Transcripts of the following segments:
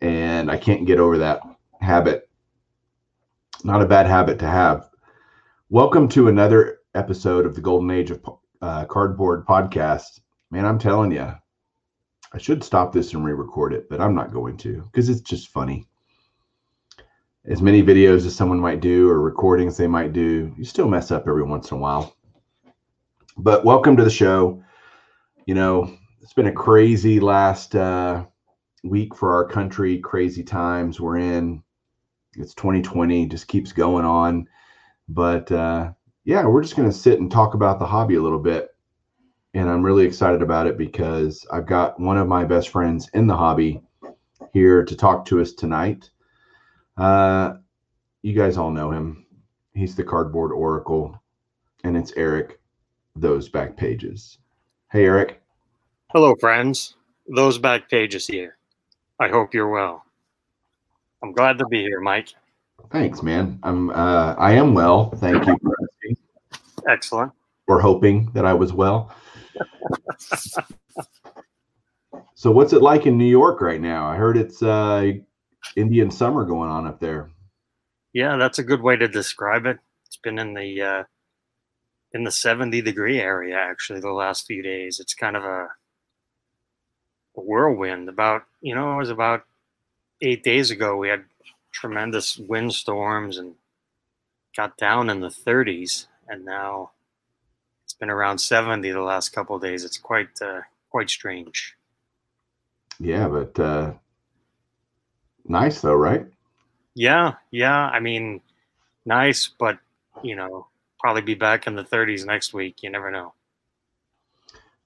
and I can't get over that habit. Not a bad habit to have. Welcome to another episode of the Golden Age of uh, Cardboard podcast. Man, I'm telling you, I should stop this and re-record it, but I'm not going to because it's just funny. As many videos as someone might do or recordings they might do, you still mess up every once in a while. But welcome to the show. You know, it's been a crazy last uh, week for our country, crazy times we're in. It's 2020, just keeps going on. But uh, yeah, we're just going to sit and talk about the hobby a little bit. And I'm really excited about it because I've got one of my best friends in the hobby here to talk to us tonight. Uh, you guys all know him. He's the cardboard oracle, and it's Eric, those back pages. Hey, Eric. Hello, friends. Those back pages here. I hope you're well. I'm glad to be here, Mike. Thanks, man. I'm uh, I am well. Thank you for asking. Excellent. Or hoping that I was well. so what's it like in New York right now? I heard it's uh, Indian summer going on up there. Yeah, that's a good way to describe it. It's been in the uh, in the 70 degree area actually the last few days. It's kind of a whirlwind. About you know, it was about eight days ago. We had tremendous windstorms and got down in the 30s, and now it's been around 70 the last couple of days. It's quite uh, quite strange. Yeah, but uh, nice though, right? Yeah, yeah. I mean, nice, but you know, probably be back in the 30s next week. You never know.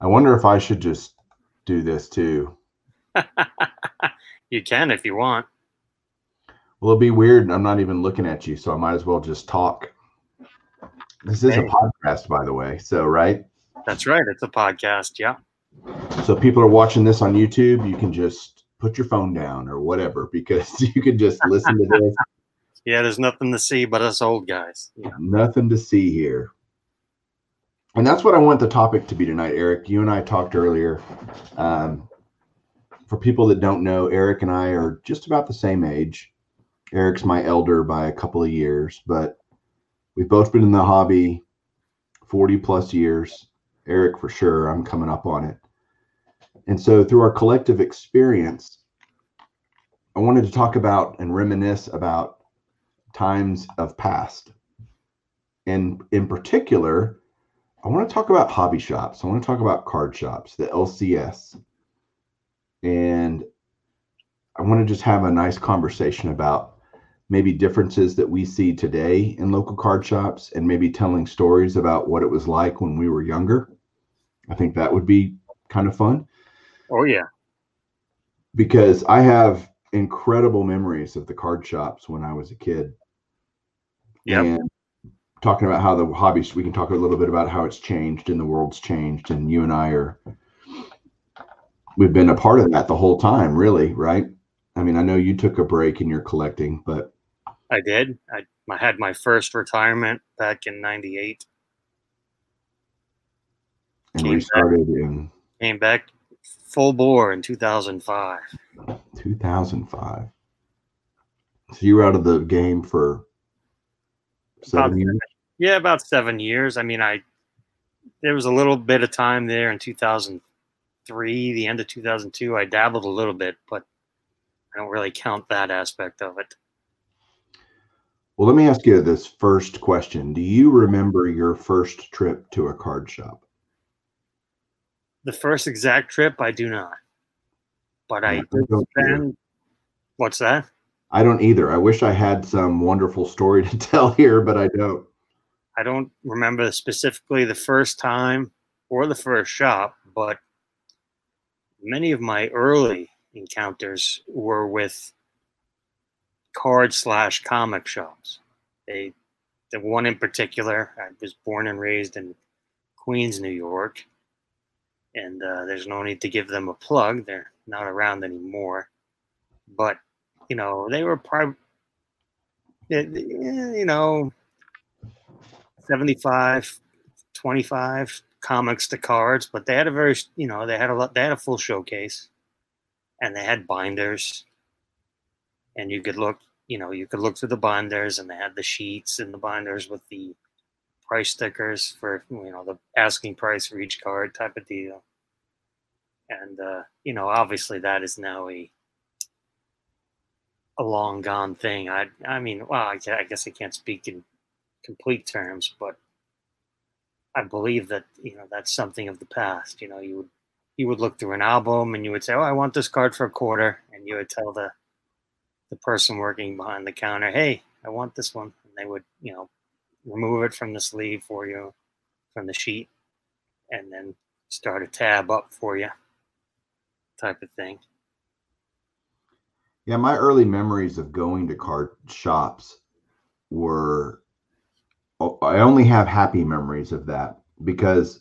I wonder if I should just do this too. you can if you want. Well, it'll be weird. I'm not even looking at you, so I might as well just talk. This is hey. a podcast, by the way. So, right? That's right. It's a podcast. Yeah. So, people are watching this on YouTube. You can just put your phone down or whatever because you can just listen to this. yeah, there's nothing to see but us old guys. Yeah. Nothing to see here and that's what I want the topic to be tonight, Eric. You and I talked earlier. Um, for people that don't know, Eric and I are just about the same age. Eric's my elder by a couple of years, but we've both been in the hobby 40 plus years. Eric, for sure, I'm coming up on it. And so, through our collective experience, I wanted to talk about and reminisce about times of past. And in particular, I want to talk about hobby shops. I want to talk about card shops, the LCS. And I want to just have a nice conversation about maybe differences that we see today in local card shops and maybe telling stories about what it was like when we were younger. I think that would be kind of fun. Oh, yeah. Because I have incredible memories of the card shops when I was a kid. Yeah. And talking about how the hobby we can talk a little bit about how it's changed and the world's changed and you and i are we've been a part of that the whole time really right? I mean i know you took a break in your collecting but i did. I, I had my first retirement back in 98 and came restarted back, in came back full bore in 2005 2005 so you were out of the game for seven years? yeah, about seven years. I mean, I there was a little bit of time there in 2003, the end of 2002. I dabbled a little bit, but I don't really count that aspect of it. Well, let me ask you this first question. Do you remember your first trip to a card shop? The first exact trip, I do not. But I Yeah, did don't spend. What's that? I don't either. I wish I had some wonderful story to tell here, but I don't. I don't remember specifically the first time or the first shop, but many of my early encounters were with card slash comic shops. They, the one in particular, I was born and raised in Queens, New York, and uh, there's no need to give them a plug. They're not around anymore, but you know they were probably, you know, 75 25 comics to cards but they had a very you know they had a lot they had a full showcase and they had binders. And you could look you know you could look through the binders and they had the sheets and the binders with the price stickers for you know the asking price for each card type of deal. And uh you know obviously that is now a a long gone thing. I i mean well i, I guess i can't speak in complete terms, but I believe that you know that's something of the past. You know, you would you would look through an album and you would say, "Oh, I want this card for a quarter," and you would tell the the person working behind the counter, "Hey, I want this one," and they would you know remove it from the sleeve for you, from the sheet, and then start a tab up for you, type of thing. Yeah, my early memories of going to card shops were I only have happy memories of that because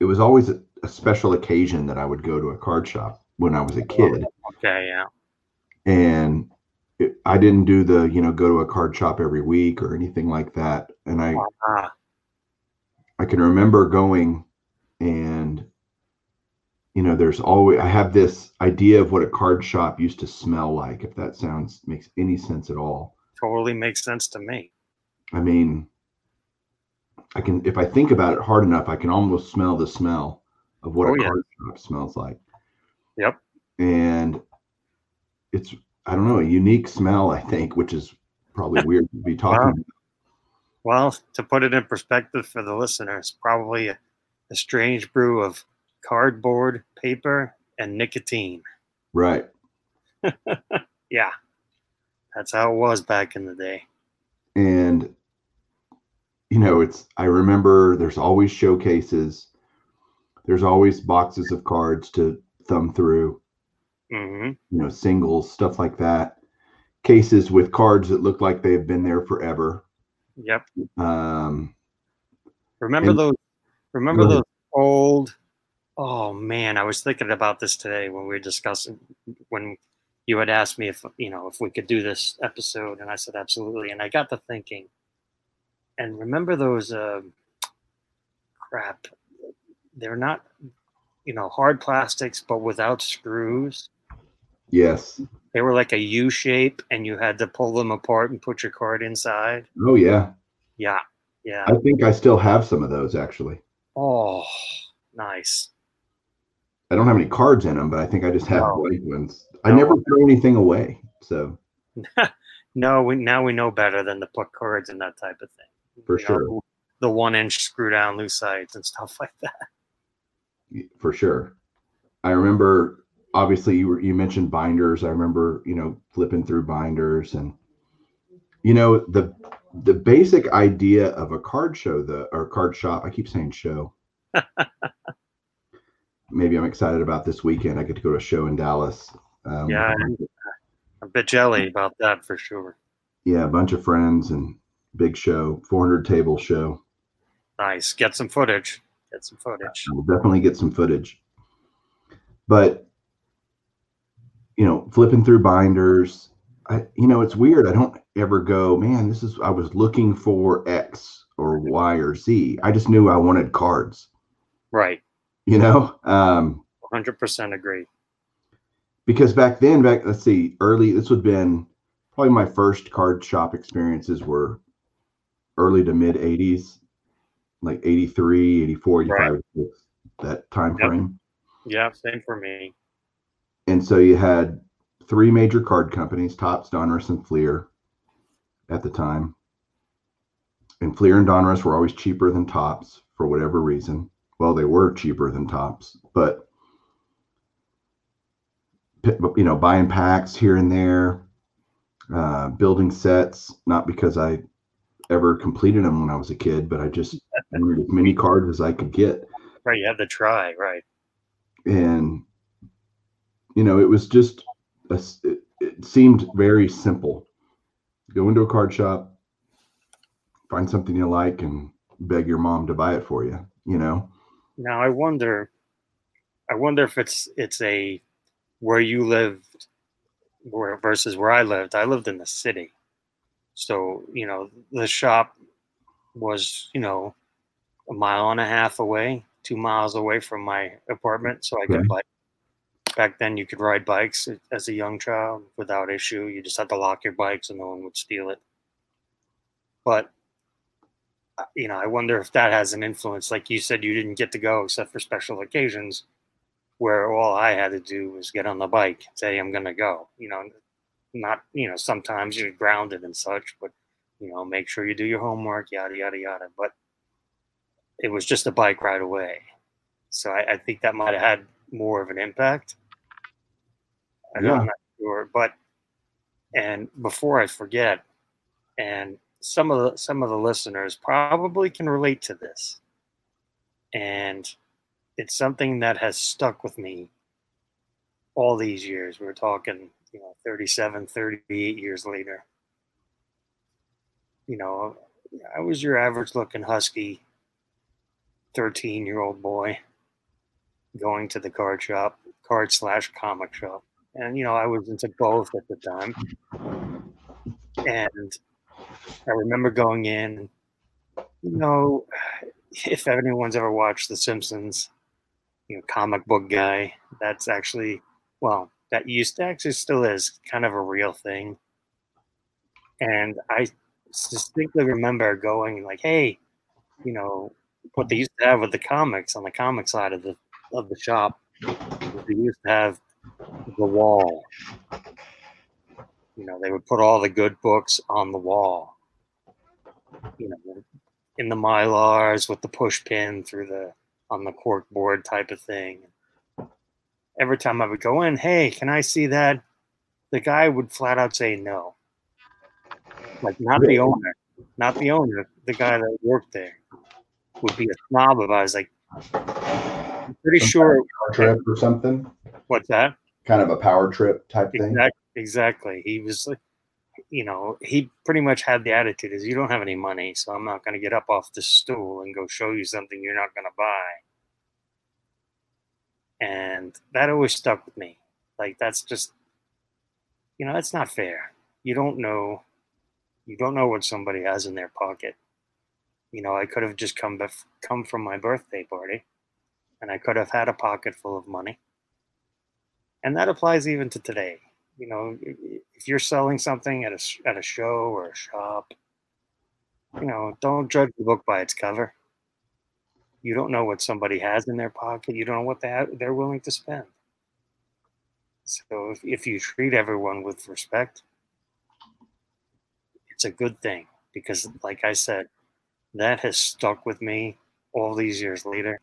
it was always a, a special occasion that I would go to a card shop when I was a kid. Okay, yeah, And it, I didn't do the, you know, go to a card shop every week or anything like that. And I, ah, I can remember going and you know there's always i have this idea of what a card shop used to smell like if that sounds makes any sense at all totally makes sense to me. I mean i can if i think about it hard enough i can almost smell the smell of what Oh, a yeah. card shop smells like Yep. and it's i don't know a unique smell i think which is probably weird to be talking. Well, to put it in perspective for the listeners, probably a, a strange brew of cardboard, paper, and nicotine. right Yeah, that's how it was back in the day. and you know it's i remember there's always showcases there's always boxes of cards to thumb through hmm you know singles stuff like that cases with cards that look like they've been there forever Yep. um Remember And- those? Remember those old? Oh man, I was thinking about this today when we were discussing when you had asked me if you know if we could do this episode, and I said absolutely, and I got to thinking. And remember those? um crap, they're not, you know, hard plastics, but without screws. yes They were like a U shape, and you had to pull them apart and put your card inside. oh yeah Yeah, yeah. i think i still have some of those actually Oh, nice. i don't have any cards in them but i think i just have No. blank ones i No. never throw anything away so No, we now we know better than to put cards and that type of thing. For sure. the one inch screw down loose sides and stuff like that. for sure. I remember obviously you were, you mentioned binders. I remember, you know, flipping through binders and you know, the the basic idea of a card show the or card shop, I keep saying show. Maybe I'm excited about this weekend. I get to go to a show in Dallas. Um, Yeah, I'm a bit jelly about that for sure. yeah, a bunch of friends and big show, 400 table show. Nice. Get some footage. Get some footage. We'll definitely get some footage. But you know, flipping through binders, I you know, it's weird. I don't ever go, man, this is I was looking for X or Y or Z. I just knew I wanted cards, Right. you know? Um 100% agree. because back then, back let's see, early this would have been probably my first card shop experiences were early to mid 80s, like 83, 84, 85, that time Yep. frame. Yeah, same for me. and so you had three major card companies: Topps, Donruss, and Fleer. at the time. And Fleer and Donruss were always cheaper than Topps for whatever reason. Well, they were cheaper than Topps, but you know, buying packs here and there, uh, building sets, not because I ever completed them when I was a kid, but I just wanted as many cards as I could get. Right, you had to try, right? And you know, it was just a, it, it seemed very simple. Go into a card shop, find something you like, and beg your mom to buy it for you. You know. Now I wonder, I wonder if it's it's a where you lived versus where I lived. I lived in the city. So, you know, the shop was, you know, a mile and a half away, two miles away from my apartment. So I could bike. Back then, you could ride bikes as a young child without issue. You just had to lock your bikes and no one would steal it. But, uh, you know, I wonder if that has an influence. Like you said, you didn't get to go except for special occasions where all I had to do was get on the bike, and say I'm gonna go. You know, not you know sometimes you're grounded and such, but you know make sure you do your homework, yada yada yada. But it was just a bike ride away, so I, I think that might have had more of an impact. Yeah. I'm not sure, but and before I forget, and some of the some of the listeners probably can relate to this, and it's something that has stuck with me all these years. We're talking, you know, 37, 38 years later. You know, I was your average looking husky 13 year old boy going to the card shop, card slash comic shop. And, you know, I was into both at the time. And I remember going in, you know, if anyone's ever watched The Simpsons, you know comic book guy. That's actually well, that used to actually still is kind of a real thing. And I distinctly remember going like, "Hey, you know what they used to have with the comics on the comic side of the of the shop. They used to have the wall. You know, they would put all the good books on the wall. You know, in the mylars with the push pin through the on the cork board type of thing. Every time I would go in, hey, can I see that? The guy would flat out say no. Like not the owner, not the owner, the guy that worked there would be a snob about. It. I was like, I'm pretty Some sure power trip or something. What's that? Kind of a power trip type exactly, thing. Exactly. He was like, you know, he pretty much had the attitude is you don't have any money, so I'm not going to get up off the stool and go show you something you're not going to buy. And that always stuck with me. Like that's just, you know, that's not fair. You don't know, you don't know what somebody has in their pocket. You know, I could have just come bef- come from my birthday party, and I could have had a pocket full of money. And that applies even to today you know, if you're selling something at a at a show or a shop, you know, don't judge the book by its cover. You don't know what somebody has in their pocket. You don't know what they have, they're willing to spend. So if, if you treat everyone with respect, it's a good thing because, like I said, that has stuck with me all these years later.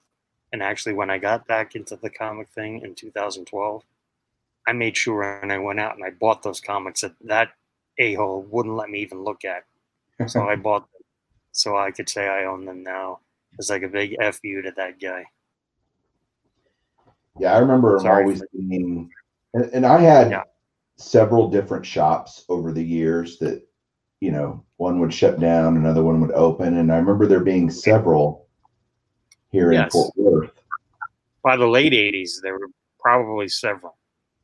And actually, when I got back into the comic thing in 2012, I made sure and I went out and I bought those comics that that a hole wouldn't let me even look at. So I bought them so I could say I own them now. It's like a big F you to that guy. Yeah, I remember Sorry always being, and, and, I had yeah. several different shops over the years that, you know, one would shut down, another one would open. And I remember there being several here yes. in Fort Worth. By the late 80s, there were probably several.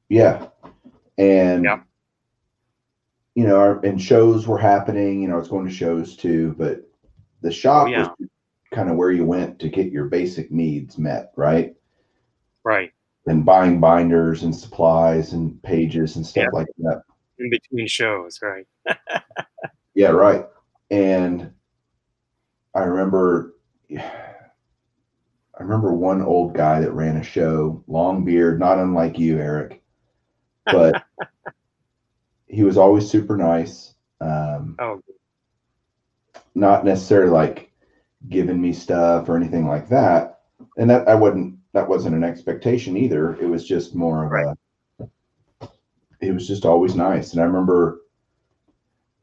Yeah. And, yeah. you know, our, and shows were happening. You know, I was going to shows too, but the shop oh, yeah. was kind of where you went to get your basic needs met, right? Right. And buying binders and supplies and pages and stuff yeah. like that. In between shows, right? yeah, right. And I remember I remember one old guy that ran a show, long beard, not unlike you, Eric but he was always super nice. Um, oh. not necessarily like giving me stuff or anything like that. And that I wouldn't that wasn't an expectation either. It was just more of Right. a it was just always nice. And I remember,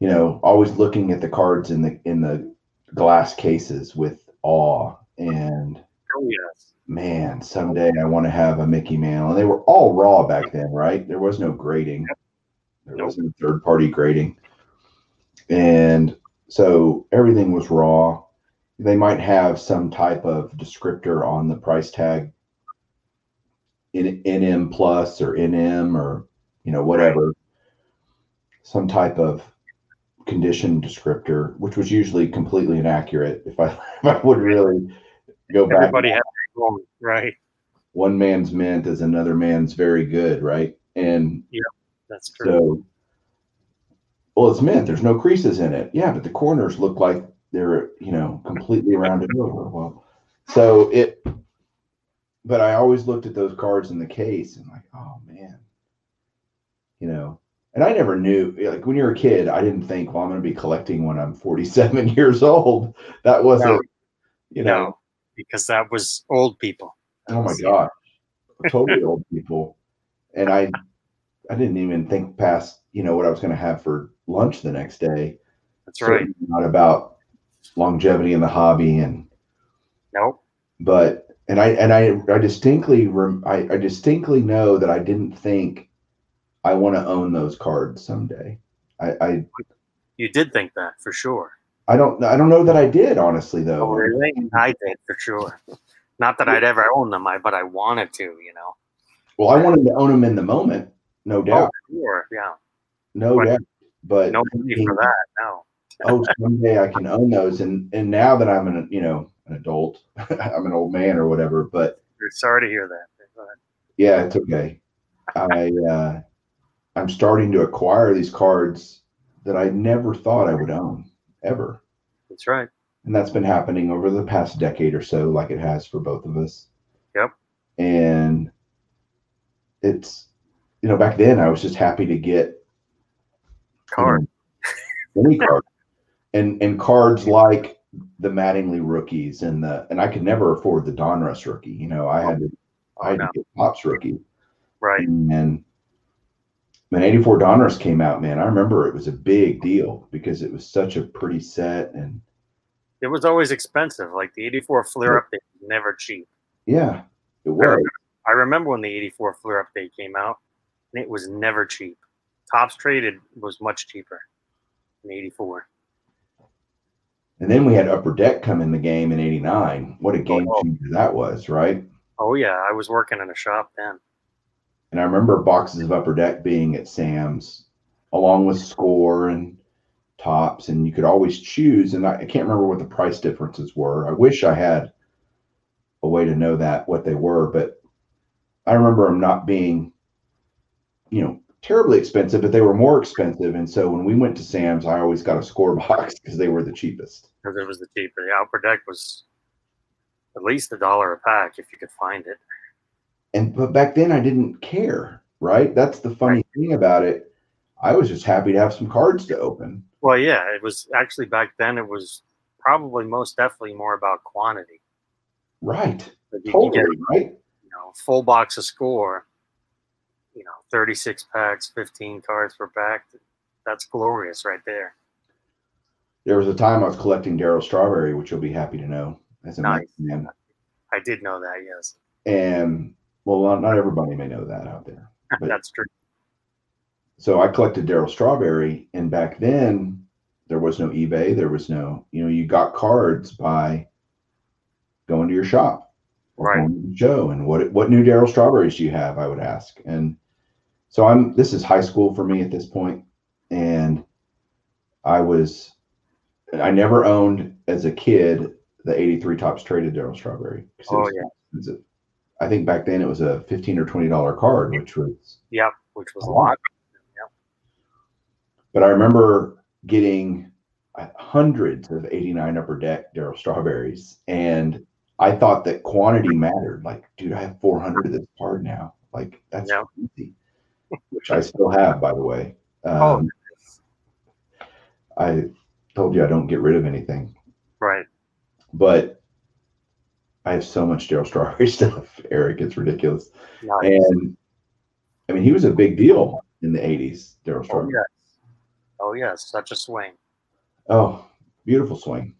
you know, always looking at the cards in the in the glass cases with awe and Oh yes. man, someday I want to have a Mickey Mantle. And they were all raw back then, right? There was no grading. There Nope. wasn't third party grading. And so everything was raw. They might have some type of descriptor on the price tag in NM plus or NM or you know whatever. Some type of condition descriptor, which was usually completely inaccurate if I if I would really go back Everybody own, right. one man's mint is another man's very good, right? And yeah That's true. so, well, it's mint. There's no creases in it. Yeah, but the corners look like they're, you know, completely rounded over. Well, so it, but I always looked at those cards in the case and like, oh man, you know, and I never knew, like when you're a kid, I didn't think, well, I'm going to be collecting when I'm 47 years old. That wasn't, No. you know, no, because that was old people. Oh my gosh, totally old people. And I, I didn't even think past, you know, what I was going to have for lunch the next day. That's right. Certainly Not about longevity in the hobby, and Nope. but and I and I I distinctly rem, I, I distinctly know that I didn't think I want to own those cards someday. I, I You did think that for sure. I don't I don't know that I did honestly though. Oh, really? I did for sure. Not that I'd ever own them, I but I wanted to, you know. Well, I wanted to own them in the moment, no oh, doubt, Oh, sure, yeah. no but- doubt. But No money for that. No. Oh, someday I can own those. And and now that I'm an you know an adult, I'm an old man or whatever. But sorry to hear that. Yeah, it's okay. I uh, I'm starting to acquire these cards that I never thought I would own ever, That's right. and that's been happening over the past decade or so, like it has for both of us. Yep. And it's you know back then I was just happy to get Card. you know, any card, and and cards like the Mattingly rookies and the and I could never afford the Donruss rookie. You know, I oh. had to I had to get Topps rookie, Right. and when '84 Donruss came out, man, I remember it was a big deal because it was such a pretty set, and It was always expensive. Like the 84 Fleer update was never cheap. yeah, it was. I remember when the 84 Fleer update came out, and it was never cheap. Topps traded was much cheaper than 84. And then we had Upper Deck come in the game in '89. What a game Oh. changer that was, right? Oh, yeah. I was working in a shop then. And I remember boxes of Upper Deck being at Sam's, along with Score and Topps, and you could always choose. And I, I can't remember what the price differences were. I wish I had a way to know that what they were, but I remember them not being, you know, terribly expensive, but they were more expensive. And so when we went to Sam's, I always got a Score box because they were the cheapest. because it was the cheapest. The upper deck was at least a dollar a pack if you could find it. And but back then I didn't care, right? That's the funny thing about it. I was just happy to have some cards to open. Well, yeah, it was actually back then. It was probably most definitely more about quantity. Right. Can get Totally, right? you know full box of score, you know, thirty six packs, fifteen cards per pack. That's glorious right there. There was a time I was collecting Darryl Strawberry, which you'll be happy to know as a Nice. Man. I did know that. Yes, And well, not- everybody may know that out there. But- that's true. So I collected Darryl Strawberry, and back then there was no eBay. There was no, you know, you got cards by going to your shop Right. the. And what what new Darryl Strawberries do you have? I would ask. And so I'm. This is high school for me at this point, and I was. I never owned as a kid the '83 Topps traded Darryl Strawberry. Oh, yeah. expensive. I think back then it was a fifteen or twenty dollar card, which was Yep, which was a Oh. lot. but I remember getting hundreds of 89 upper deck Darryl strawberries. And I thought that quantity mattered. Like, dude, I have 400 of this card now. Like, that's Yeah. easy, which I still have, by the way. Oh. Um, I told you I don't get rid of anything, Right. but I have so much Darryl Strawberry stuff, Eric. It's ridiculous. Nice. And I mean, he was a big deal in the 80s, Darryl oh Strawberry. yes. Oh yes, such a swing. Oh, beautiful swing.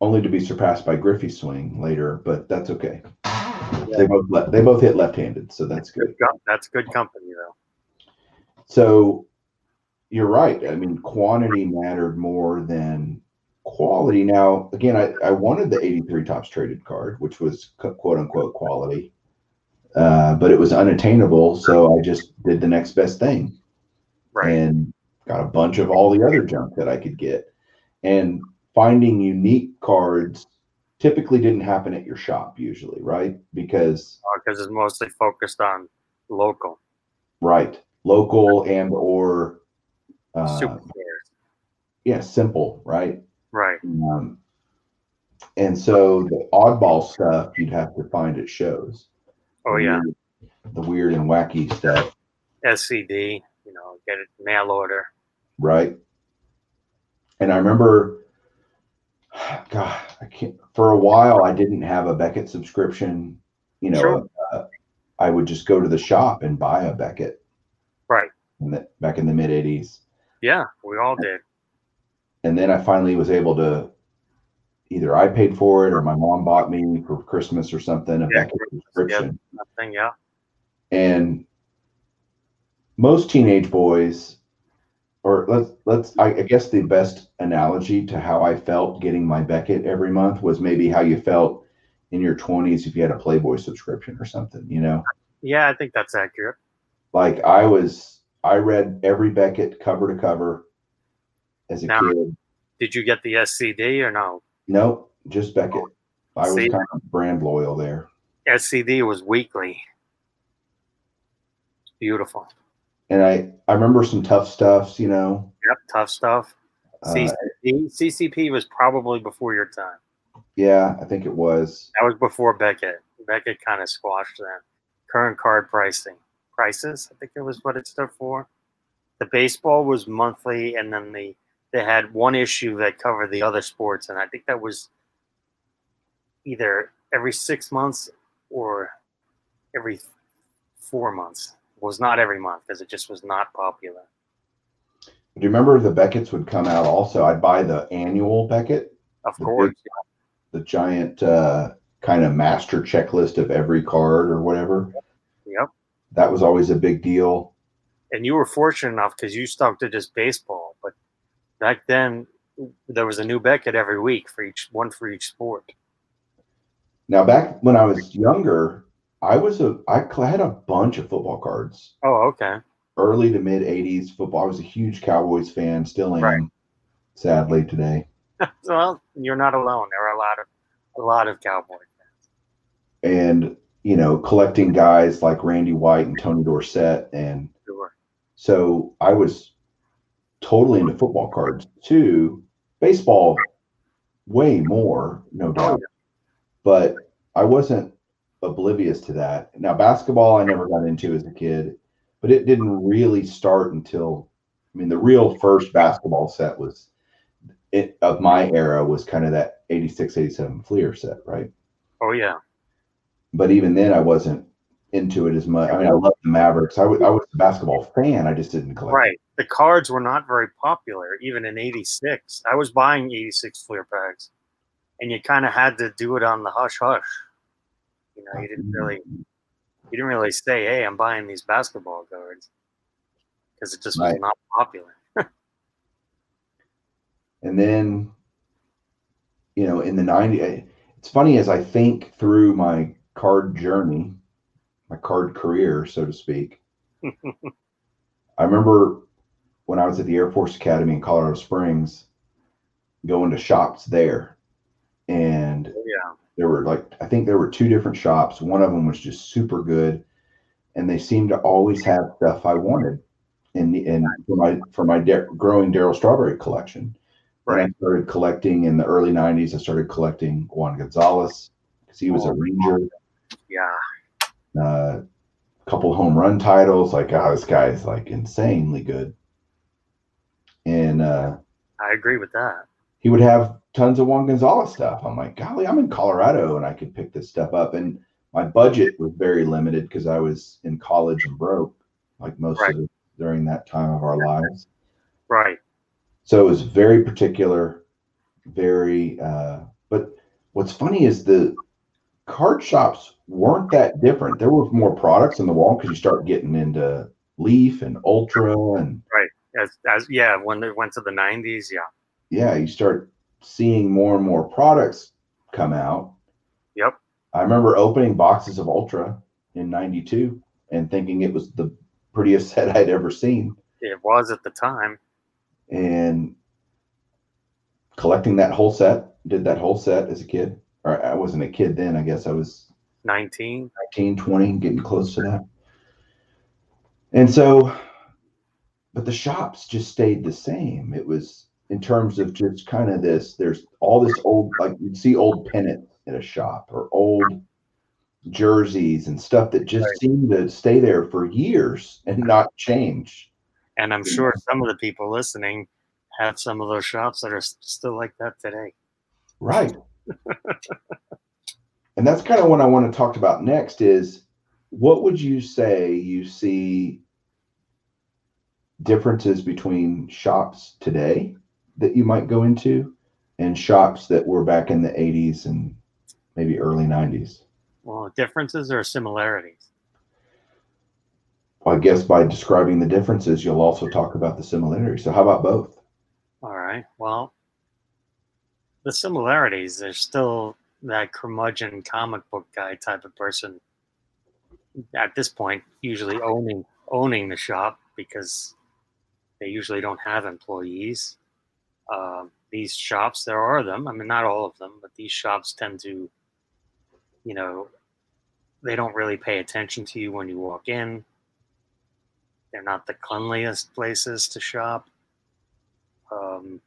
Only to be surpassed by Griffey's swing later, but that's okay. They both le- they both hit left-handed, so that's good. Good That's good company though. So you're right. I mean, quantity mattered more than quality. Now, again, I, I wanted the 83 Topps traded card, which was quote unquote quality, uh, but it was unattainable. So I just did the next best thing Right. and got a bunch of all the other junk that I could get. And finding unique cards typically didn't happen at your shop usually, right? Because Because it's mostly focused on local right, local and or uh, super players. yeah, simple, right? Right. Um, and so the oddball stuff you'd have to find at shows. Oh yeah. the weird and wacky stuff, SCD. You know, get it mail order. right? And I remember, God, I can't. For a while, I didn't have a Beckett subscription. You know, Sure. uh, I would just go to the shop and buy a Beckett. Right. In the, back in the mid '80s, Yeah, we all did. and then I finally was able to. Either I paid for it or my mom bought me for Christmas or something a Yeah, Beckett subscription. Nothing. Yeah. and most teenage boys or let's let's I, I guess the best analogy to how i felt getting my beckett every month was maybe how you felt in your 20s if you had a playboy subscription or something you know Yeah, I think that's accurate. like i was i read every beckett cover to cover as a Now- kid Did you get the SCD or no? nope just beckett oh, i was kind of brand loyal there SCD was weekly. Beautiful. And i i remember some Tuff Stuffs you know Yep, Tuff Stuff. uh, CCP, CCP was probably before your time. yeah i think it was That was before Beckett. Beckett kind of squashed them. Current card pricing. Prices, I think it was what it stood for. The baseball was monthly, and then the they had one issue that covered the other sports, and I think that was either every six months or every four months. Was not every month because it just was not popular. Do you remember the Beckett's would come out also? I'd buy the annual Beckett, Of The course, the giant uh, kind of master checklist of every card or whatever. yep. That was always a big deal. and you were fortunate enough because you stuck to just baseball. But back then, there was a new Beckett every week for each one for each sport. Now, back when I was younger, I was a I had a bunch of football cards. Oh, okay. Early to mid '80s football. I was a huge Cowboys fan, still am, Right. sadly today. well, you're not alone. There are a lot of a lot of cowboy fans. And you know, collecting guys like Randy White and Tony Dorsett, and Sure. so I was totally into football cards too. Baseball, way more, no doubt. Oh, but I wasn't oblivious to that. Now, basketball, I never got into as a kid, but it didn't really start until, I mean, the real first basketball set was it of my era was kind of that 86, 87 Fleer set, right? Oh yeah. But even then, I wasn't into it as much. I mean, I love the Mavericks. I wa- I was a basketball fan. I just didn't collect. Right. The cards were not very popular even in '86. I was buying '86 Fleer packs, and you kind of had to do it on the hush hush. You know, you didn't really you didn't really say, "Hey, I'm buying these basketball cards," because it just was not popular. And then, you know, in the 90s, it's funny as I think through my card journey, my card career, so to speak. I remember when I was at the Air Force Academy in Colorado Springs, going to shops there. And oh, yeah. There were like, I think there were two different shops. One of them was just super good. And they seemed to always have stuff I wanted. And, and for my for my Dar- growing Darryl Strawberry collection, when I started collecting in the early '90s, I started collecting Juan Gonzalez because he was a Oh. Ranger. Yeah. Uh, a couple home run titles. Like, oh, this guy is like insanely good. And uh, I agree with that. He would have tons of Juan Gonzalez stuff. I'm like, golly, I'm in Colorado and I could pick this stuff up. And my budget was very limited because I was in college and broke, like most Right. of it during that time of our lives. Right. So it was very particular, very. Uh, but what's funny is the card shops weren't that different. There were more products in the wall because you start getting into Leaf and Ultra, and right As, as yeah, when they went to the '90s, yeah. Yeah, you start seeing more and more products come out. Yep. I remember opening boxes of Ultra in '92 and thinking it was the prettiest set I'd ever seen. It was at the time. and collecting that whole set did that whole set as a kid or i wasn't a kid then i guess i was 19. 19 20 getting close to that and so but the shops just stayed the same it was in terms of just kind of this there's all this old like you'd see old pennants at a shop or old jerseys and stuff that just Right. seemed to stay there for years and not change And I'm sure some of the people listening have some of those shops that are still like that today. Right. and that's kind of what I want to talk about next is what would you say you see differences between shops today that you might go into and shops that were back in the 80s and maybe early 90s? Well, differences or similarities? I guess by describing the differences, you'll also talk about the similarities. So how about both? All right. Well, the similarities, there's still that curmudgeon comic book guy type of person at this point, usually owning owning the shop because they usually don't have employees. Um, these shops, there are them. I mean, not all of them, but these shops tend to, you know, they don't really pay attention to you when you walk in. They're not the cleanliest places to shop. Um,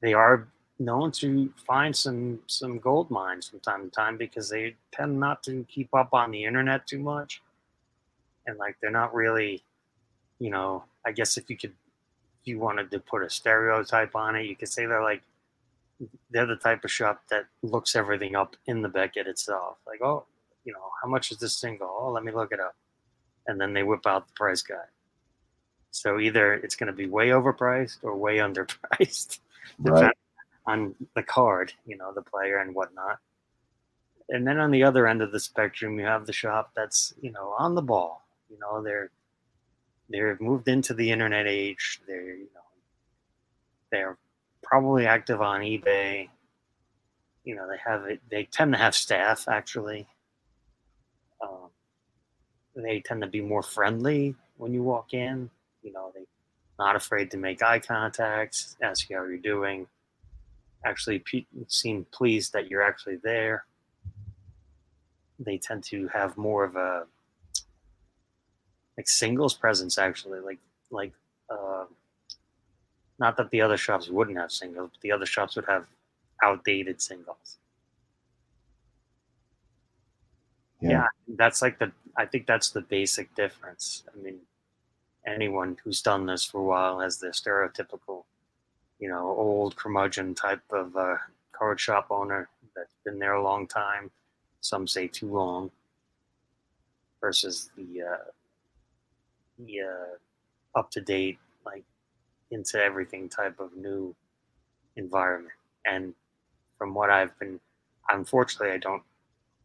they are known to find some some gold mines from time to time because they tend not to keep up on the internet too much, and like they're not really, you know. I guess if you could, you wanted to put a stereotype on it, you could say they're like they're the type of shop that looks everything up in the Beckett itself. Like, oh, you know, how much is this thing go? Oh, let me look it up, and then they whip out the price guide. So either it's going to be way overpriced or way underpriced Right. on the card, you know, the player and whatnot. And then on the other end of the spectrum, you have the shop that's, you know, on the ball. You know, they're they're moved into the internet age. They're, you know, they're probably active on eBay. You know, they have it. They tend to have staff actually. Um, they tend to be more friendly when you walk in. You know, they not afraid to make eye contact, ask you how you're doing. Actually, pe- seem pleased that you're actually there. They tend to have more of a like singles presence, actually. Like like uh, not that the other shops wouldn't have singles, but the other shops would have outdated singles. Yeah. yeah, that's like the I think that's the basic difference. I mean, anyone who's done this for a while has the stereotypical, you know, old curmudgeon type of uh, card shop owner that's been there a long time. Some say too long. Versus the uh, the uh, up to date, like into everything type of new environment. And from what I've been, unfortunately, I don't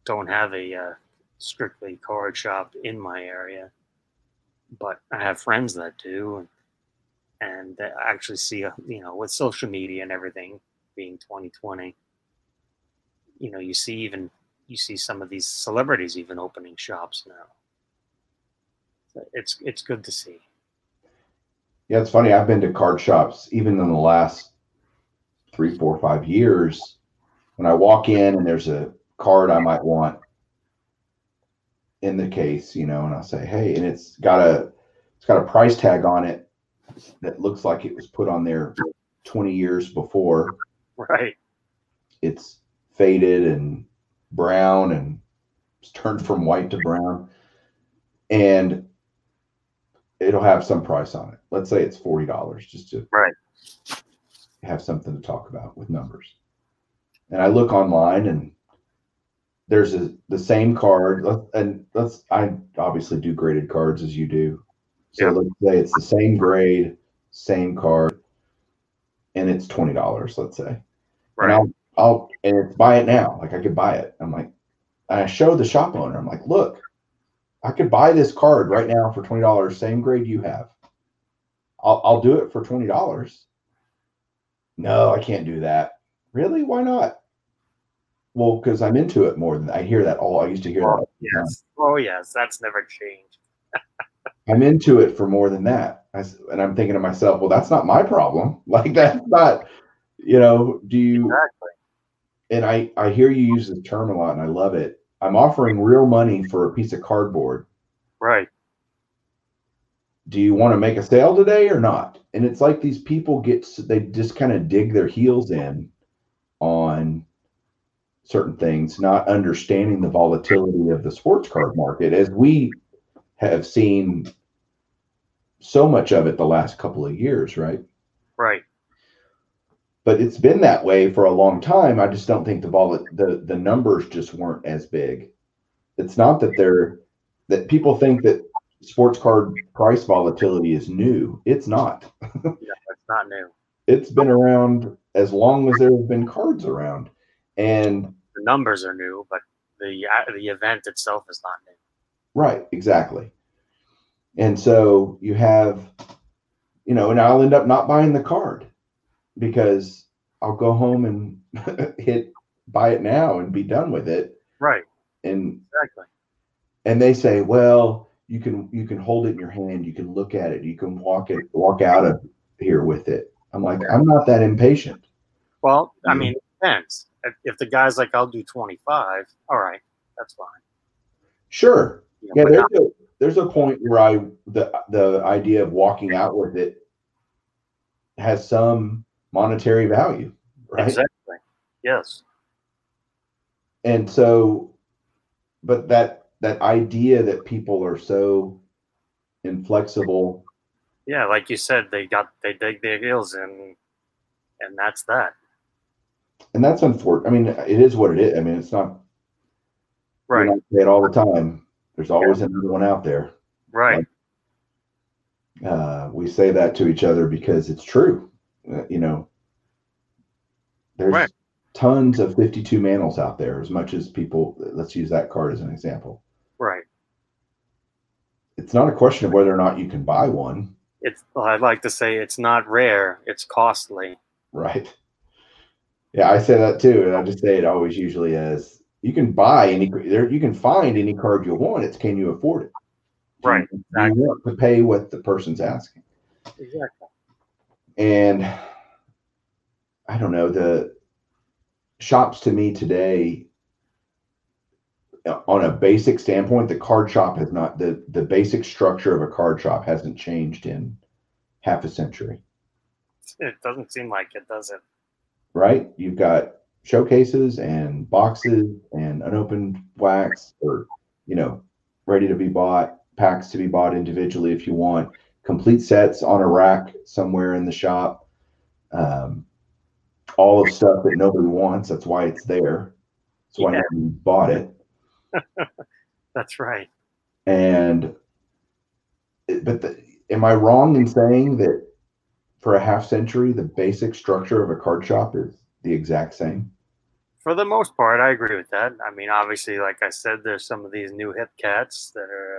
don't have a uh, strictly card shop in my area, but I have friends that do, and, and that actually see, uh, you know, with social media and everything being 2020, you know, you see even you see some of these celebrities even opening shops now. It's it's good to see. Yeah, it's funny. I've been to card shops even in the last three, four, five years. When I walk in and there's a card I might want in the case, you know, and I'll say, "Hey," and it's got a it's got a price tag on it that looks like it was put on there 20 years before. Right. It's faded and brown and it's turned from white to brown, and it'll have some price on it. Let's say it's forty dollars, just to Right. have something to talk about with numbers. And I look online and there's a the same card and let's I obviously do graded cards as you do. So Yeah. let's say it's the same grade, same card, and it's twenty dollars, let's say. And Right. I'll, I'll and buy it now. Like I could buy it. I'm like, and I show the shop owner. I'm like, look, I could buy this card right now for twenty dollars, same grade you have. I'll I'll do it for twenty dollars. No, I can't do that. Really? Why not? Well, because I'm into it more than I hear that all. I used to hear. Oh, time. yes. Oh, yes. That's never changed. I'm into it for more than that. I and I'm thinking to myself, well, that's not my problem. Like that's not, you know, do you? Exactly. and I, I hear you use the term a lot and I love it. I'm offering real money for a piece of cardboard. Right. Do you want to make a sale today or not? And it's like these people get they just kind of dig their heels in on certain things, not understanding the volatility of the sports card market as we have seen so much of it the last couple of years, right? Right. But it's been that way for a long time. I just don't think the vol the the numbers just weren't as big. It's not that they're that people think that sports card price volatility is new. It's not. It's not new. It's been around as long as there have been cards around. And The numbers are new, but the uh, the event itself is not new. right, exactly. And so you have, you know, and I'll end up not buying the card because I'll go home and hit buy it now and be done with it. Right. And Exactly. and they say, well, you can you can hold it in your hand, you can look at it, you can walk it walk out of here with it. I'm like, I'm not that impatient. Well, I mean, it depends. If, if the guy's like, I'll do 25, all right, that's fine. Sure. You know, Yeah, there's not- a there's a point where I the the idea of walking out with it has some monetary value, right? Exactly. Yes. And so but that that idea that people are so inflexible Yeah, like you said, they got they dig their heels in, and that's that. and that's unfortunate. I mean, it is what it is. I mean, it's not Right. I say it all the time. There's always another one out there. Right. Uh, we say that to each other because it's true. Uh, you know, there's Right. tons of 52 Mantles out there. As much as people, let's use that card as an example. Right. It's not a question of whether or not you can buy one, It's. I'd like to say it's not rare. It's costly. right? Yeah, I say that too, and I just say it always usually as you can buy any there, you can find any card you want. It's can you afford it? Right, Do you exactly. want to pay what the person's asking? Exactly. And I don't know the shops to me today on a basic standpoint the card shop has not the the basic structure of a card shop hasn't changed in half a century. It doesn't seem like it, does it? right? You've got showcases and boxes and unopened wax or you know ready to be bought packs to be bought individually if you want complete sets on a rack somewhere in the shop um, all of stuff that nobody wants that's why it's there that's why Yeah. nobody bought it That's right. and but the, am i wrong in saying that for a half century the basic structure of a card shop is the exact same For the most part, I agree with that. I mean, obviously, like I said, there's some of these new hip cats that are,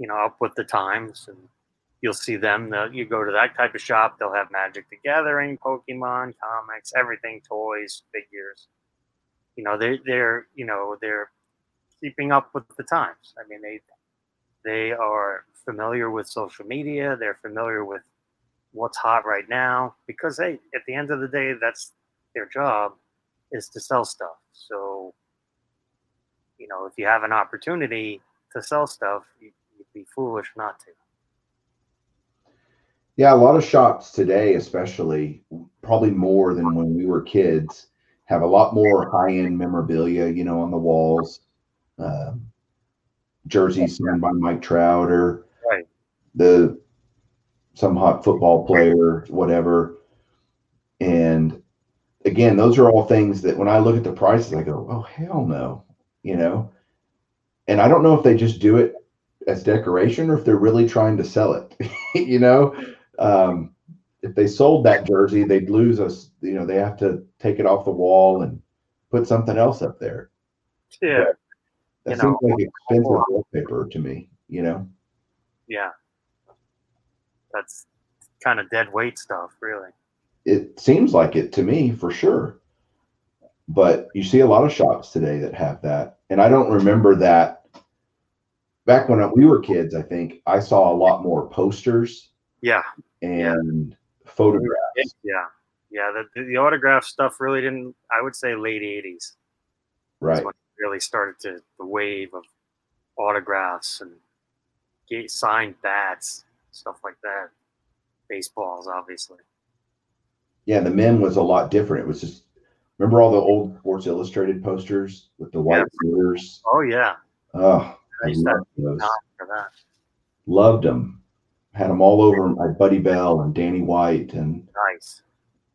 you know, up with the times, and you'll see them. You go to that type of shop, they'll have Magic the Gathering, Pokemon, comics, everything, toys, figures. You know, they they're you know they're keeping up with the times. I mean, they they are familiar with social media. They're familiar with what's hot right now because hey, at the end of the day, that's their job is to sell stuff. So, you know, if you have an opportunity to sell stuff, you, be foolish not to. Yeah, a lot of shops today, especially probably more than when we were kids, have a lot more high-end memorabilia, you know, on the walls. Um, jerseys signed by Mike Trout or Right. the some hot football player, whatever. And again, those are all things that when I look at the prices, I go, oh, hell no, you know? And I don't know if they just do it as decoration or if they're really trying to sell it, you know? Um, if they sold that jersey, they'd lose us, you know, they have to take it off the wall and put something else up there. Yeah. That seems know, like expensive wallpaper to me, you know? Yeah. That's kind of dead weight stuff, really. It seems like it to me for sure. But you see a lot of shops today that have that. And I don't remember that back when we were kids, I think I saw a lot more posters Yeah. and photographs. Yeah. Yeah. The, the autograph stuff really didn't, I would say late 80s. Right. really started to, the wave of autographs and get signed bats, stuff like that. Baseballs, obviously. Yeah, the mem was a lot different. It was just remember all the old Sports Illustrated posters with the white Yeah. Oh, yeah. Oh, I I used to have loved those. time for that. Loved them. Had them all over my Buddy Bell and Danny White and Nice.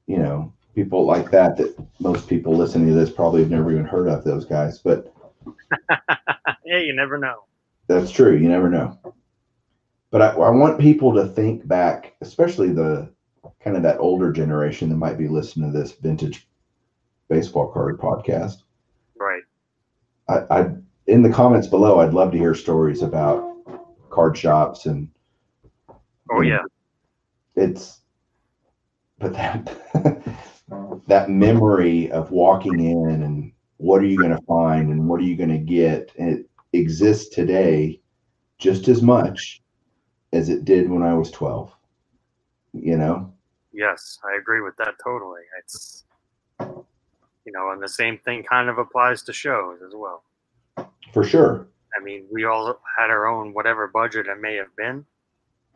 you know people like that that most people listening to this probably have never even heard of those guys. But yeah, you never know. that's true. You never know. But I, I want people to think back, especially the kind of that older generation that might be listening to this vintage baseball card podcast. Right. I, I in the comments below, I'd love to hear stories about card shops and Oh, yeah. it's but that that memory of walking in and what are you going to find and what are you going to get it exists today just as much as it did when I was 12 you know Yes, I agree with that totally. It's, you know, and the same thing kind of applies to shows as well. For sure I mean, we all had our own whatever budget it may have been.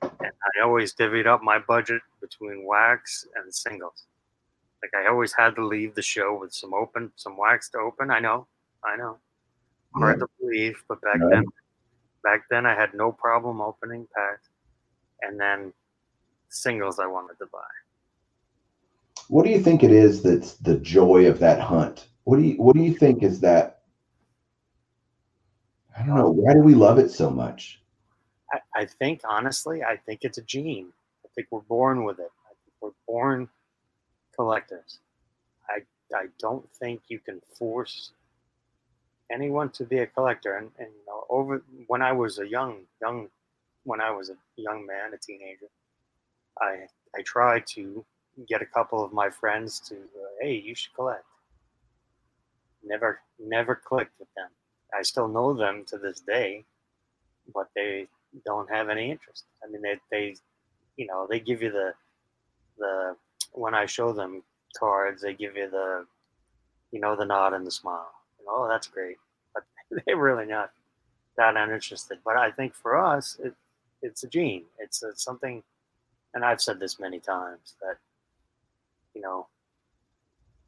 And I always divvied up my budget between wax and singles. Like I always had to leave the show with some open, some wax to open. I know, I know. Hard to believe, but back Right. then, back then I had no problem opening packs. And then singles I wanted to buy. what do you think it is that's the joy of that hunt what do you what do you think is that I don't know why do we love it so much I, I think honestly, I think it's a gene. I think we're born with it. I think we're born collectors. I I don't think you can force anyone to be a collector. And, and you know, over when I was a young young when I was a young man, a teenager, I I tried to get a couple of my friends to uh, hey, you should collect. Never never clicked with them. I still know them to this day, but they don't have any interest. I mean, they, they, you know, they give you the, the, when I show them cards, they give you the, you know, the nod and the smile. Know, oh, that's great. But they're really not that uninterested. But I think for us, it, it's a gene. It's, it's something, and I've said this many times that, you know,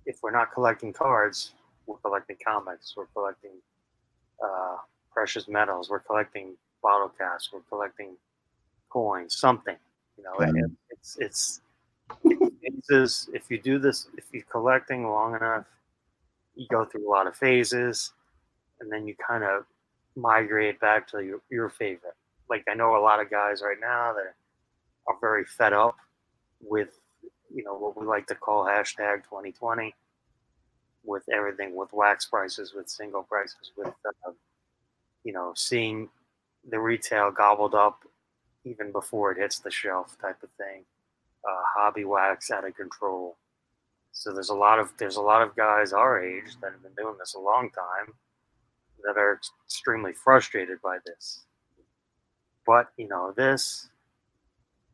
if we're not collecting cards, we're collecting comics, we're collecting uh, precious metals, we're collecting bottle caps, we're collecting coins, something. You know, Yeah. it, it's it's it's just, if you do this, if you're collecting long enough, you go through a lot of phases, and then you kind of migrate back to your, your favorite. Like I know a lot of guys right now that are very fed up with you know what we like to call hashtag 2020 with everything with wax prices with single prices with uh, you know seeing the retail gobbled up even before it hits the shelf type of thing. Uh, hobby wax out of control. So there's a lot of there's a lot of guys our age that have been doing this a long time that are extremely frustrated by this. But you know this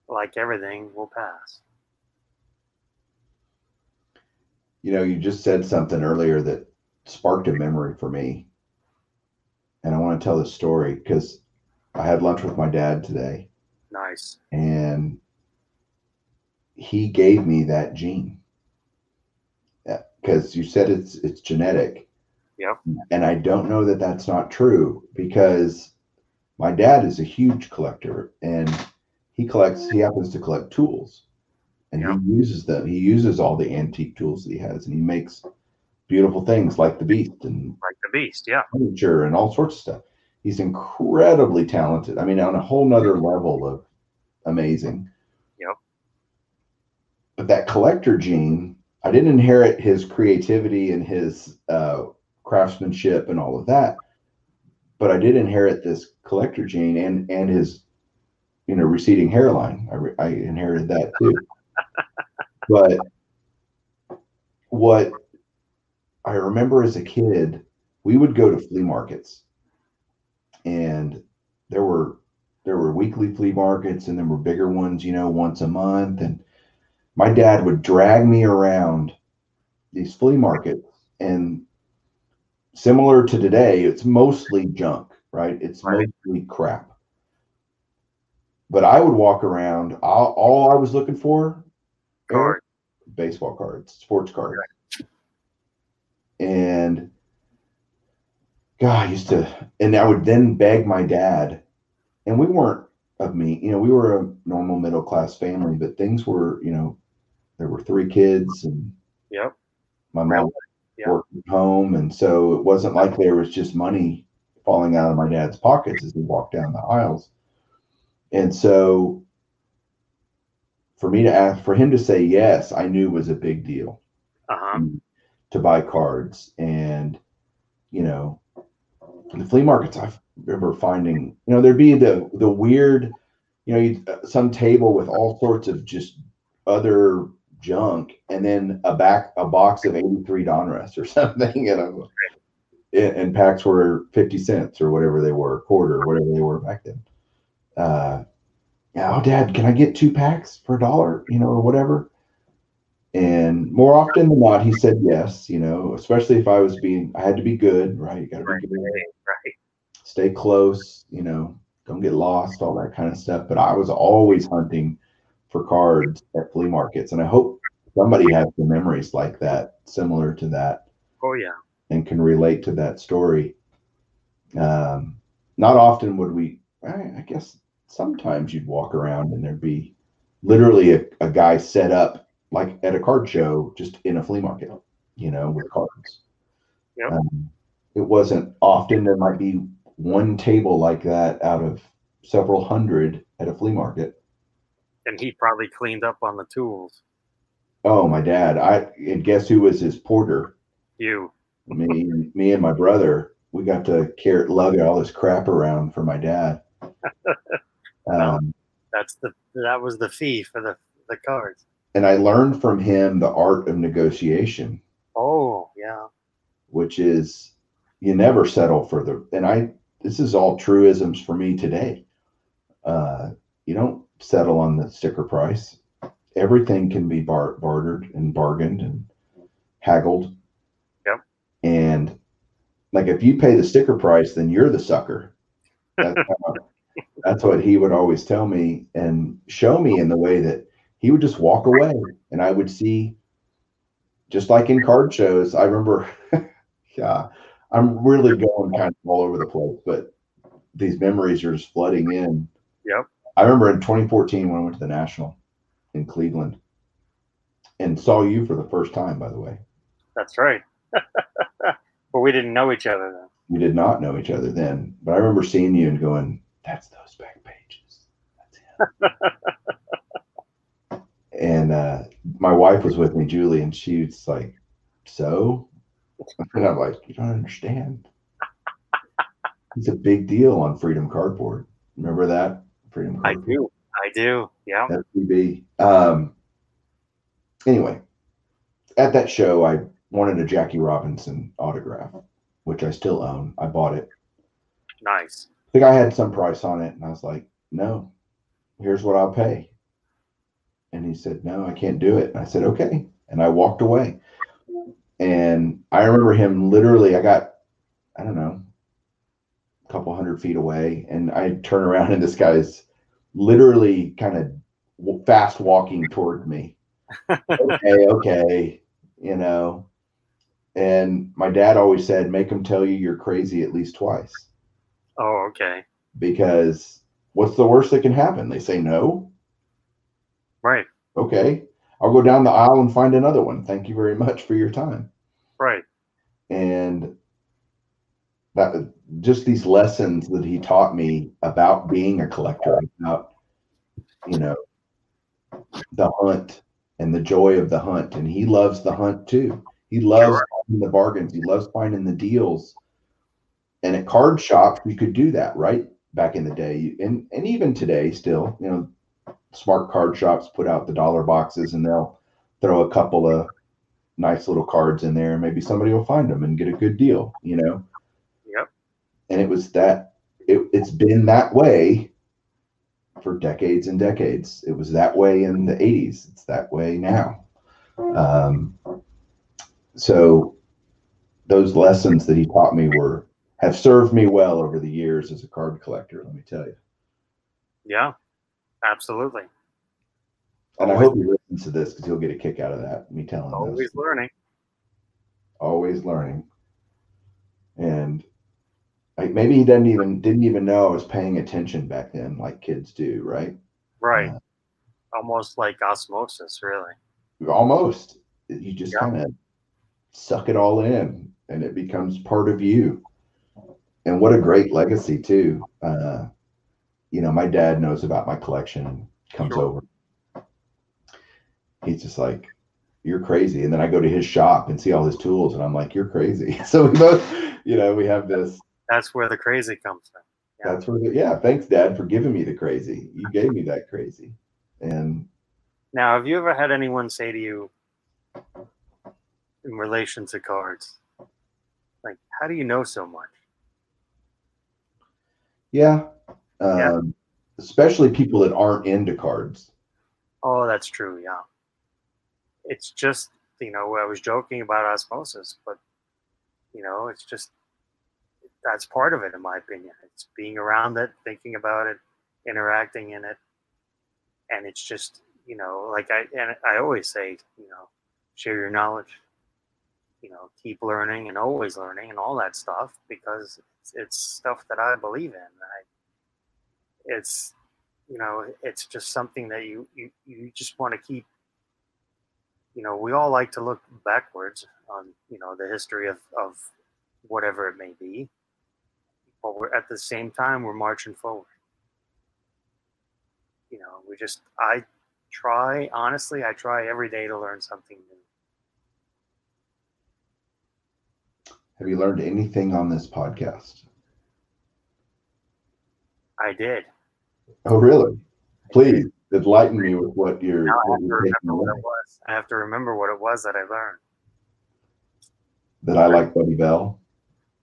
like everything will pass You know, you just said something earlier that sparked a memory for me. And I want to tell this story because I had lunch with my dad today nice and he gave me that gene. Uh, because you said it's it's genetic. Yep. And I don't know that that's not true because my dad is a huge collector and he collects. He happens to collect tools, and Yeah. he uses them. He uses all the antique tools that he has, and he makes beautiful things like the Beast and Like the beast, yeah. furniture and all sorts of stuff. He's incredibly talented. I mean, on a whole nother level of amazing. Yep. But that collector gene, I didn't inherit his creativity and his uh, craftsmanship and all of that, but I did inherit this collector gene and and his, you know, receding hairline. I, re- I inherited that too. But what I remember as a kid, we would go to flea markets, and there were there were weekly flea markets, and there were bigger ones, you know, once a month. And my dad would drag me around these flea markets, and similar to today, it's mostly junk, right? It's Right. mostly crap. But I would walk around. All, all I was looking for, Or baseball cards, sports cards. And God, I used to, and I would then beg my dad, and we weren't of me, you know, we were a normal middle class family, but things were, you know, there were three kids and yep. my mom Yeah. worked at home. And so it wasn't like there was just money falling out of my dad's pockets as he walked down the aisles. And so for me to ask, for him to say yes, I knew was a big deal. Uh-huh. to buy cards. And you know the flea markets i remember finding you know there'd be the the weird you know you'd, uh, some table with all sorts of just other junk and then a back a box of 83 donruss or something you know. And, and packs were 50 cents or whatever they were a quarter whatever they were back then. Uh yeah oh dad can i get two packs for a dollar you know or whatever and more often than not, he said yes, you know, especially if I was being, I had to be good, right? You got to Right. be good, Right. stay close, you know, don't get lost, all that kind of stuff. But I was always hunting for cards at flea markets. And I hope somebody has some memories like that, similar to that, Oh yeah. and can relate to that story. Um, not often would we, I, I guess sometimes you'd walk around and there'd be literally a, a guy set up like at a card show, just in a flea market, you know, with cards. Yep. Um, it wasn't often. There might be one table like that out of several hundred at a flea market. And he probably cleaned up on the tools. Oh, my dad! I and guess who was his porter? You. Me, me and my brother. We got to carry lug all this crap around for my dad. Um, That's the that was the fee for the the cards. and I learned from him the art of negotiation. Oh yeah. which is you never settle for the and i this is all truisms for me today uh you don't settle on the sticker price everything can be bar- bartered and bargained and haggled Yep. and like if you pay the sticker price then you're the sucker that's, how, that's what he would always tell me and show me in the way that he would just walk away and i would see just like in card shows i remember yeah, I'm really going kind of all over the place, but these memories are just flooding in. Yep. I remember in 2014 when I went to the National in Cleveland and saw you for the first time, by the way. That's right. but we didn't know each other then. We did not know each other then, but I remember seeing you and going, that's those back pages. That's him. and uh, my wife was with me, Julie, and she's like, so? And I'm like, you don't understand. He's a big deal on Freedom Cardboard. Remember that? Freedom I do. I do. Yeah. FCB. Um, anyway, at that show, I wanted a Jackie Robinson autograph, which I still own. I bought it. Nice. Think I had some price on it, and I was like, no, here's what I'll pay. And he said, no, I can't do it. And I said, okay. And I walked away. And I remember him literally, I got, I don't know, a couple hundred feet away, and I turn around, and this guy's literally kind of fast walking toward me. okay, okay, you know. And my dad always said, make him tell you you're crazy at least twice Oh, okay. because what's the worst that can happen? They say no. Right. Okay. I'll go down the aisle and find another one. Thank you very much for your time. Right. And that just these lessons that he taught me about being a collector, about you know the hunt and the joy of the hunt. And he loves the hunt too. He loves Sure. finding the bargains. He loves finding the deals. And at card shops, you could do that, right? Back in the day, and and even today, still, you know, smart card shops put out the dollar boxes, and they'll throw a couple of nice little cards in there, and maybe somebody will find them and get a good deal, you know. Yep. And it was that. It, it's been that way for decades and decades. It was that way in the 80s. It's that way now. Um, so those lessons that he taught me were have served me well over the years as a card collector, let me tell you. Yeah. Absolutely. And I Always- hope he listens to this because he'll get a kick out of that, me telling Always this. learning. Always learning. And like maybe he didn't even didn't even know I was paying attention back then, like kids do, right? Right. Yeah. Almost like osmosis, really. almost you just Yeah. kind of suck it all in and it becomes part of you and what a great legacy too uh you know my dad knows about my collection and comes Sure. over he's just like you're crazy and then i go to his shop and see all his tools and i'm like you're crazy so we both you know we have this That's where the crazy comes from. Yeah. that's where the, yeah thanks dad for giving me the crazy you gave me that crazy and Now, have you ever had anyone say to you in relation to cards, like, how do you know so much? Yeah. Um, Yeah. Especially people that aren't into cards. Oh, that's true. Yeah. It's just, you know, I was joking about osmosis, but, you know, it's just, that's part of it, in my opinion. It's being around it, thinking about it, interacting in it. And it's just, you know, like I, and I always say, you know, share your knowledge, you know, keep learning and always learning and all that stuff because it's, it's stuff that I believe in. I, it's, you know, it's just something that you, you, you just want to keep, you know, we all like to look backwards on, you know, the history of, of whatever it may be, but we're at the same time, we're marching forward. You know, we just, I try, honestly, I try every day to learn something new. Have you learned anything on this podcast? I did. Oh, really? Please enlighten me with what you're, Now I have to you're taking remember what it was. I have to remember what it was that I learned. That I like Buddy Bell.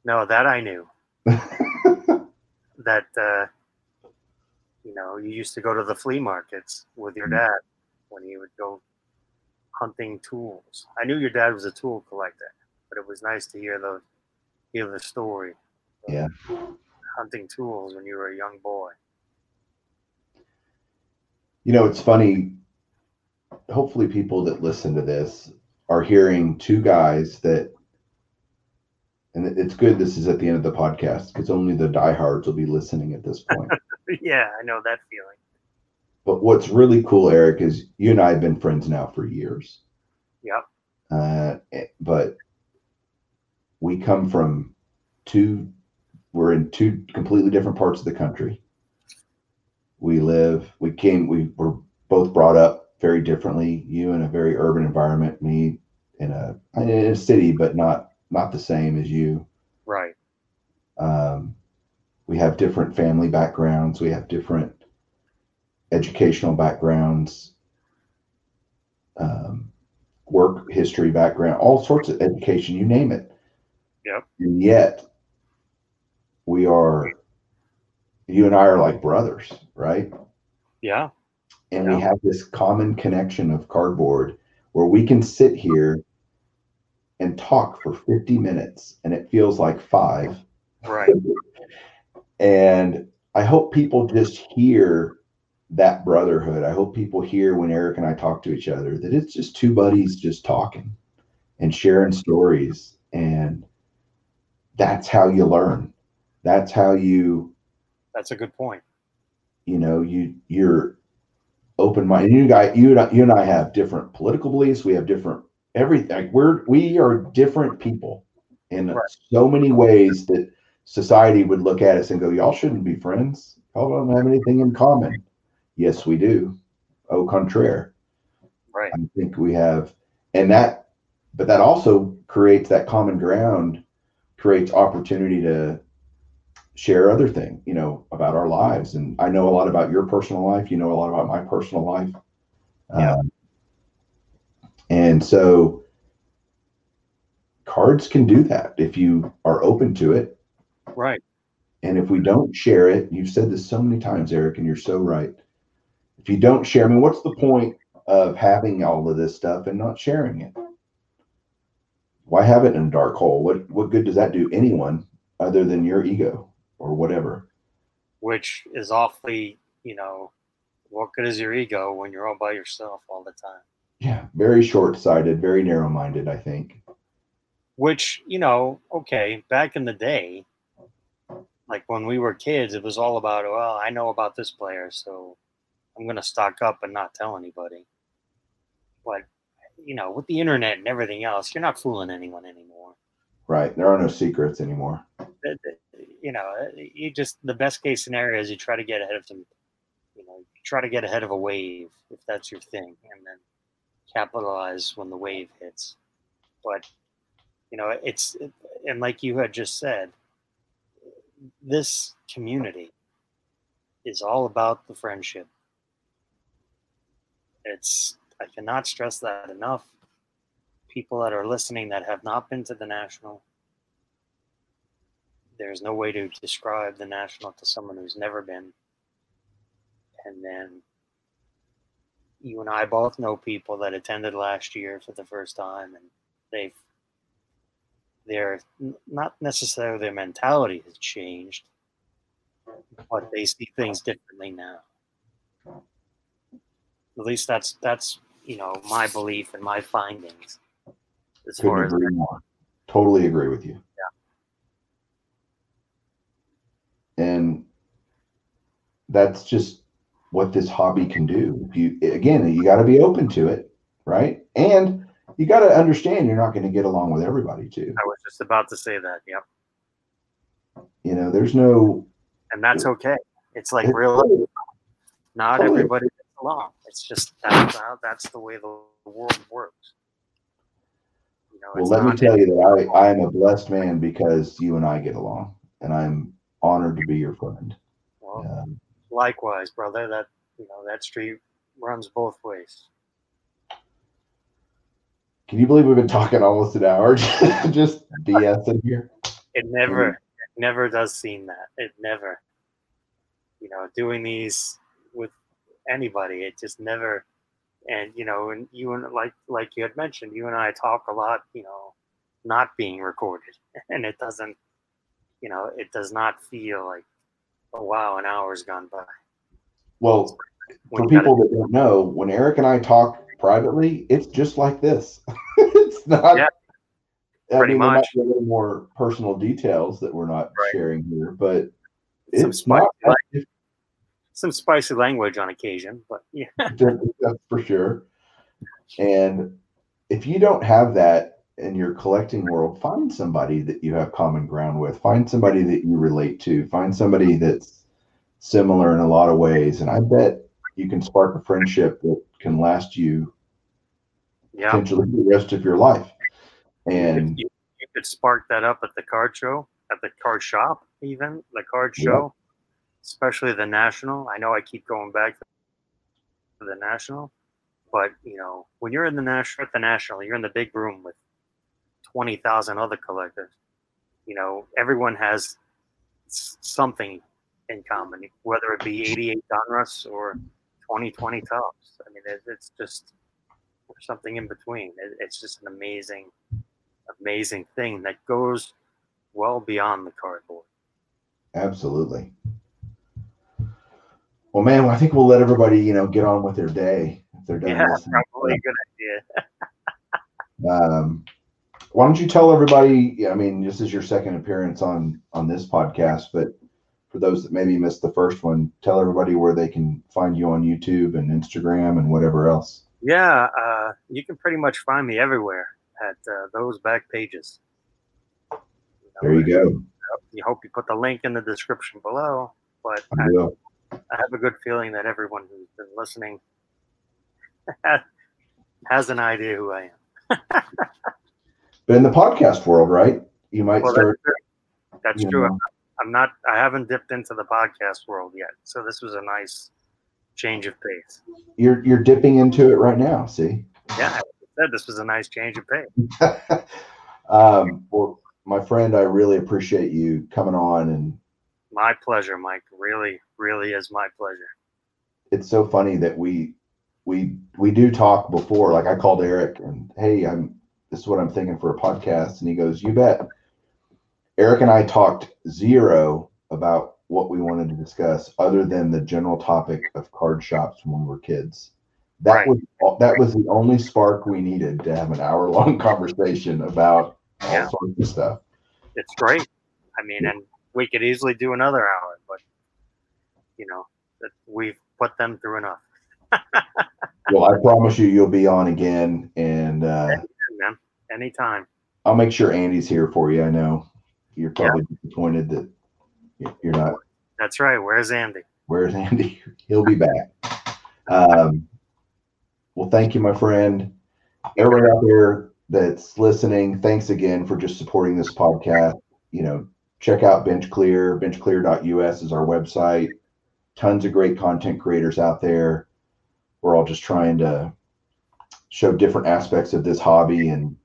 No, that I knew. that uh, you know you used to go to the flea markets with your Mhm. dad when he would go hunting tools. I knew your dad was a tool collector, but it was nice to hear the hear the story. Yeah. hunting tools when you were a young boy. You know, it's funny. Hopefully, people that listen to this are hearing two guys that, and it's good this is at the end of the podcast because only the diehards will be listening at this point. yeah, I know that feeling. but what's really cool, Eric, is you and I have been friends now for years. Yep. Uh, eh, but we come from two, we're in two completely different parts of the country. We live, we came, we were both brought up very differently. You in a very urban environment, me in a in a city, but not not the same as you. Right. Um, we have different family backgrounds. We have different educational backgrounds, um, work history background, all sorts of education, you name it. Yep. And yet, we are, you and I are like brothers, right? Yeah. And we have this common connection of cardboard where we can sit here and talk for 50 minutes and it feels like five. Right. And I hope people just hear that brotherhood. I hope people hear when Eric and I talk to each other that it's just two buddies just talking and sharing stories. And that's how you learn. That's how you That's a good point. you know, you you're open minded. You guy, you and you and I have different political beliefs. We have different everything. Like we're we are different people in Right. so many ways that society would look at us and go, "Y'all shouldn't be friends. Y'all don't have anything in common." Yes, we do. Au contraire. Right. I think we have, and that, but that also creates that common ground, creates opportunity to share other thing, you know, about our lives. And I know a lot about your personal life. You know a lot about my personal life. Yeah. Um, and so cards can do that if you are open to it. Right. And if we don't share it, you've said this so many times, Eric, and you're so right. If you don't share, I mean, what's the point of having all of this stuff and not sharing it? Why have it in a dark hole? What what good does that do anyone other than your ego or whatever? Which is awfully, you know, what good is your ego when you're all by yourself all the time? Yeah, very short-sighted, very narrow-minded, I think. Which, you know, okay, back in the day, like when we were kids, it was all about, well, I know about this player, so I'm going to stock up and not tell anybody. But, you know, with the internet and everything else, you're not fooling anyone anymore. Right. There are no secrets anymore. You know, you just, the best case scenario is you try to get ahead of some, you know, try to get ahead of a wave if that's your thing, and then capitalize when the wave hits. But, you know, it's, and like you had just said, this community is all about the friendship. It's I cannot stress that enough. People that are listening that have not been to the national, there's no way to describe the national to someone who's never been. And then you and I both know people that attended last year for the first time, and they've they're not necessarily their mentality has changed, but they see things differently now. At least that's that's you know my belief and my findings as Couldn't far as agree more. Totally agree with you. Yeah. And that's just what this hobby can do. If you again, you got to be open to it, right? And you got to understand you're not going to get along with everybody too. I was just about to say that. Yep, You know, there's no and that's okay. It's like it's real. totally- Not totally. everybody along. It's just that's how that's the way the world works. You know, Well, let me tell you that I, I am a blessed man because you and I get along, and I'm honored to be your friend. Well, Um, likewise, brother. That you know that street runs both ways. can you believe we've been talking almost an hour just BSing here? It never, it never does seem that. It never. You know, doing these with anybody, it just never. And you know, and you and like like you had mentioned, you and I talk a lot. You know, not being recorded, and it doesn't. You know, it does not feel like, oh wow, an hour's gone by. Well, When for you gotta- people that don't know, when Eric and I talk privately, it's just like this. it's not. Yeah, I pretty mean, there might much. be a little more personal details that we're not Right. sharing here, but Some it's not that some spicy language on occasion, but yeah, that's for sure. And if you don't have that in your collecting world, find somebody that you have common ground with. Find somebody that you relate to. Find somebody that's similar in a lot of ways. And I bet you can spark a friendship that can last you yeah. potentially the rest of your life. And you, you could spark that up at the card show, at the card shop, even the card show, especially the national. I know I keep going back to the national, but you know, when you're in the national, at the national, you're in the big room with twenty thousand other collectors. You know, everyone has something in common, whether it be 88 Donruss or 2020 Topps. I mean, it, it's just something in between. It, it's just an amazing, amazing thing that goes well beyond the cardboard. absolutely. Well, man, I think we'll let everybody, you know, get on with their day if they're done Yeah, listening. probably a good idea. Um, why don't you tell everybody? I mean, this is your second appearance on on this podcast, but for those that maybe missed the first one, tell everybody where they can find you on YouTube and Instagram and whatever else. Yeah, uh, you can pretty much find me everywhere at uh, those back pages. You know, There you go. You hope you put the link in the description below. But I will. I have a good feeling that everyone who's been listening has an idea who I am. But in the podcast world, right? You might Well, that's start. true. That's you true. I'm, I'm not. I haven't dipped into the podcast world yet, so this was a nice change of pace. You're you're dipping into it right now. See. Yeah, I said this was a nice change of pace. um, well, my friend, I really appreciate you coming on, and My pleasure, Mike. Really, really is my pleasure. it's so funny that we we we do talk before. Like I called Eric and hey, I'm this is what I'm thinking for a podcast, and he goes, "You bet." Eric and I talked zero about what we wanted to discuss, other than the general topic of card shops when we were kids. That Right. was that was the only spark we needed to have an hour long conversation about all Yeah. sorts of stuff. It's great. I mean, and we could easily do another hour, but you know, that we've put them through enough. Well, I promise you, you'll be on again, and uh, Man, anytime. I'll make sure Andy's here for you. I know you're probably disappointed that you're not. That's right. Where's Andy? Where's Andy? He'll be back. Um, well, thank you, my friend. Everyone out there that's listening, thanks again for just supporting this podcast. You know, check out Bench Clear. Benchclear.us is our website. Tons of great content creators out there. We're all just trying to show different aspects of this hobby and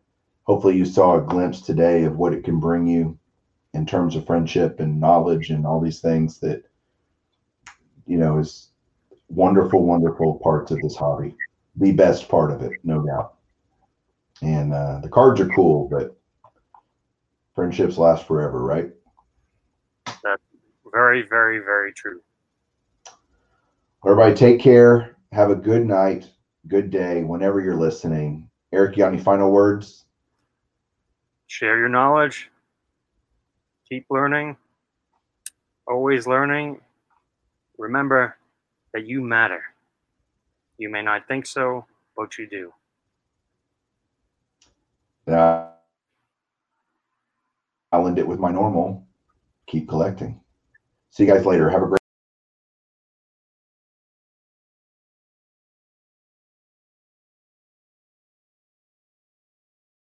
hopefully you saw a glimpse today of what it can bring you in terms of friendship and knowledge and all these things that you know is wonderful wonderful parts of this hobby the best part of it no doubt and uh, the cards are cool but friendships last forever right That's very, very, very true. everybody take care have a good night good day whenever you're listening eric you got any final words Share your knowledge. Keep learning. Always learning. Remember that you matter. You may not think so, but you do. uh, i'll end it with my normal keep collecting. See you guys later. Have a great